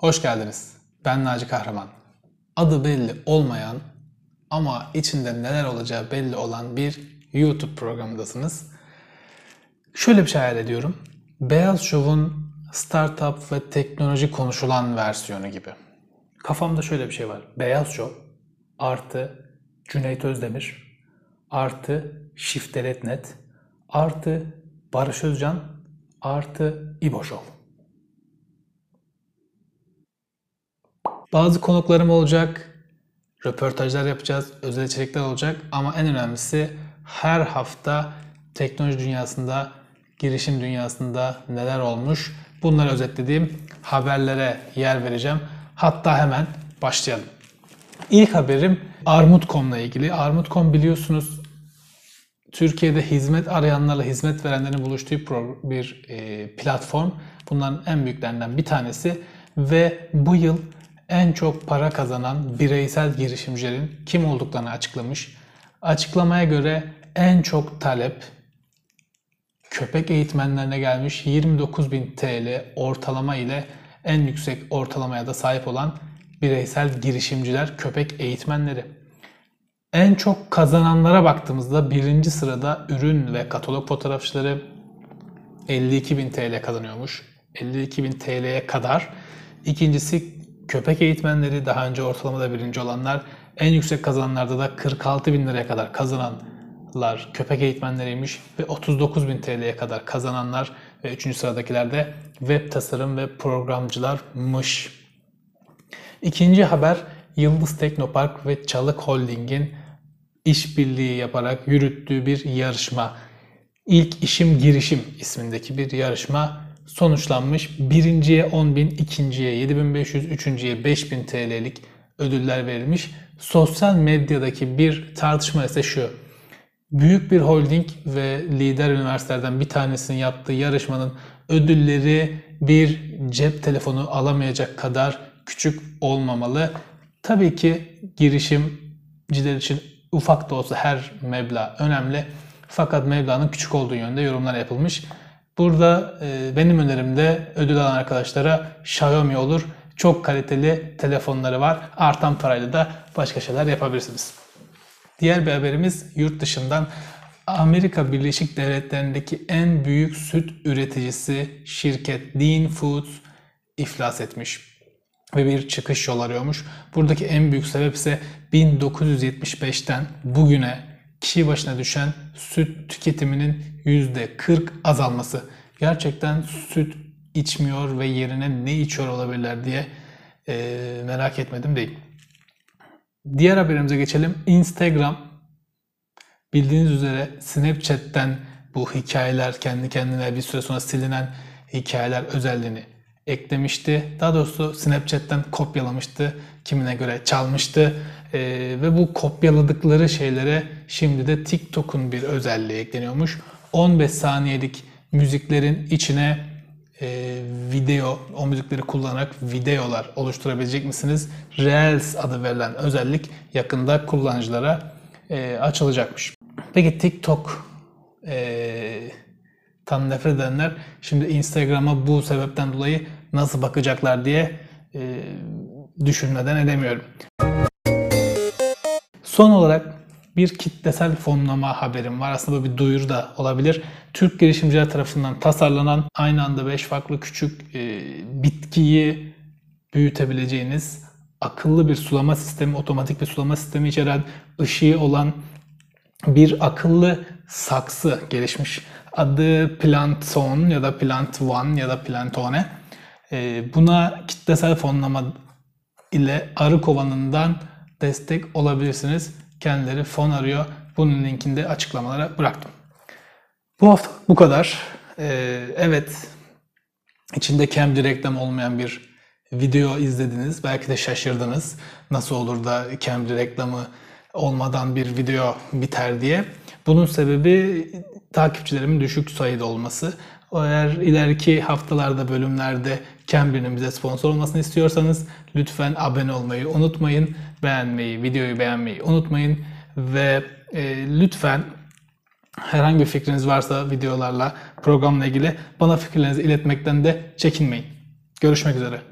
Hoş geldiniz. Ben Naci Kahraman. Adı belli olmayan ama içinde neler olacağı belli olan bir YouTube programındasınız. Şöyle bir şey hayal ediyorum. Beyaz Show'un startup ve teknoloji konuşulan versiyonu gibi. Kafamda şöyle bir şey var. Beyaz Show artı Cüneyt Özdemir artı Şiftelet Net artı Barış Özcan artı İbo Show. Bazı konuklarım olacak, röportajlar yapacağız, özel içerikler olacak ama en önemlisi her hafta teknoloji dünyasında, girişim dünyasında neler olmuş bunları özetlediğim haberlere yer vereceğim. Hatta hemen başlayalım. İlk haberim Armut.com'la ilgili. Armut.com biliyorsunuz Türkiye'de hizmet arayanlarla hizmet verenlerin buluştuğu bir e, platform. Bunların en büyüklerinden bir tanesi ve bu yıl en çok para kazanan bireysel girişimcilerin kim olduklarını açıklamış. Açıklamaya göre en çok talep köpek eğitmenlerine gelmiş 29.000 TL ortalama ile en yüksek ortalamaya da sahip olan bireysel girişimciler köpek eğitmenleri. En çok kazananlara baktığımızda birinci sırada ürün ve katalog fotoğrafçıları 52.000 TL kazanıyormuş. 52.000 TL'ye kadar. İkincisi köpek eğitmenleri daha önce ortalamada birinci olanlar. En yüksek kazananlarda da 46 bin liraya kadar kazananlar köpek eğitmenleriymiş ve 39 bin TL'ye kadar kazananlar ve 3. sıradakiler de web tasarım ve programcılarmış. İkinci haber Yıldız Teknopark ve Çalık Holding'in işbirliği yaparak yürüttüğü bir yarışma. İlk işim girişim ismindeki bir yarışma sonuçlanmış. Birinciye 10.000, ikinciye 7.500, üçüncüye 5.000 TL'lik ödüller verilmiş. Sosyal medyadaki bir tartışma ise şu. Büyük bir holding ve lider üniversitelerden bir tanesinin yaptığı yarışmanın ödülleri bir cep telefonu alamayacak kadar küçük olmamalı. Tabii ki girişimciler için ufak da olsa her meblağ önemli. Fakat meblağın küçük olduğu yönde yorumlar yapılmış. Burada e, benim önerimde ödül alan arkadaşlara Xiaomi olur. Çok kaliteli telefonları var. Artan parayla da başka şeyler yapabilirsiniz. Diğer bir haberimiz yurt dışından Amerika Birleşik Devletleri'ndeki en büyük süt üreticisi şirket Dean Foods iflas etmiş ve bir çıkış yol arıyormuş. Buradaki en büyük sebep ise 1975'ten bugüne kişi başına düşen süt tüketiminin %40 azalması. Gerçekten süt içmiyor ve yerine ne içiyor olabilirler diye e, merak etmedim değil. Diğer haberimize geçelim. Instagram bildiğiniz üzere Snapchat'ten bu hikayeler kendi kendine bir süre sonra silinen hikayeler özelliğini eklemişti. Daha doğrusu Snapchat'ten kopyalamıştı. Kimine göre çalmıştı. Ee, ve bu kopyaladıkları şeylere şimdi de TikTok'un bir özelliği ekleniyormuş. 15 saniyelik müziklerin içine e, video, o müzikleri kullanarak videolar oluşturabilecek misiniz? Reels adı verilen özellik yakında kullanıcılara e, açılacakmış. Peki TikTok e, tam nefret edenler şimdi Instagram'a bu sebepten dolayı nasıl bakacaklar diye e, düşünmeden edemiyorum. Son olarak bir kitlesel fonlama haberim var. Aslında bir duyuru da olabilir. Türk girişimciler tarafından tasarlanan aynı anda 5 farklı küçük e, bitkiyi büyütebileceğiniz akıllı bir sulama sistemi, otomatik bir sulama sistemi içeren ışığı olan bir akıllı saksı gelişmiş. Adı Planton ya da Plant One ya da Plantone. E, buna kitlesel fonlama ile arı kovanından destek olabilirsiniz. Kendileri fon arıyor. Bunun linkini de açıklamalara bıraktım. Bu hafta bu kadar. Ee, evet, içinde Cambly reklam olmayan bir video izlediniz. Belki de şaşırdınız. Nasıl olur da Cambly reklamı olmadan bir video biter diye. Bunun sebebi takipçilerimin düşük sayıda olması. Eğer ileriki haftalarda, bölümlerde Cambly'nin bize sponsor olmasını istiyorsanız lütfen abone olmayı unutmayın. Beğenmeyi, videoyu beğenmeyi unutmayın. Ve e, lütfen herhangi bir fikriniz varsa videolarla, programla ilgili bana fikirlerinizi iletmekten de çekinmeyin. Görüşmek üzere.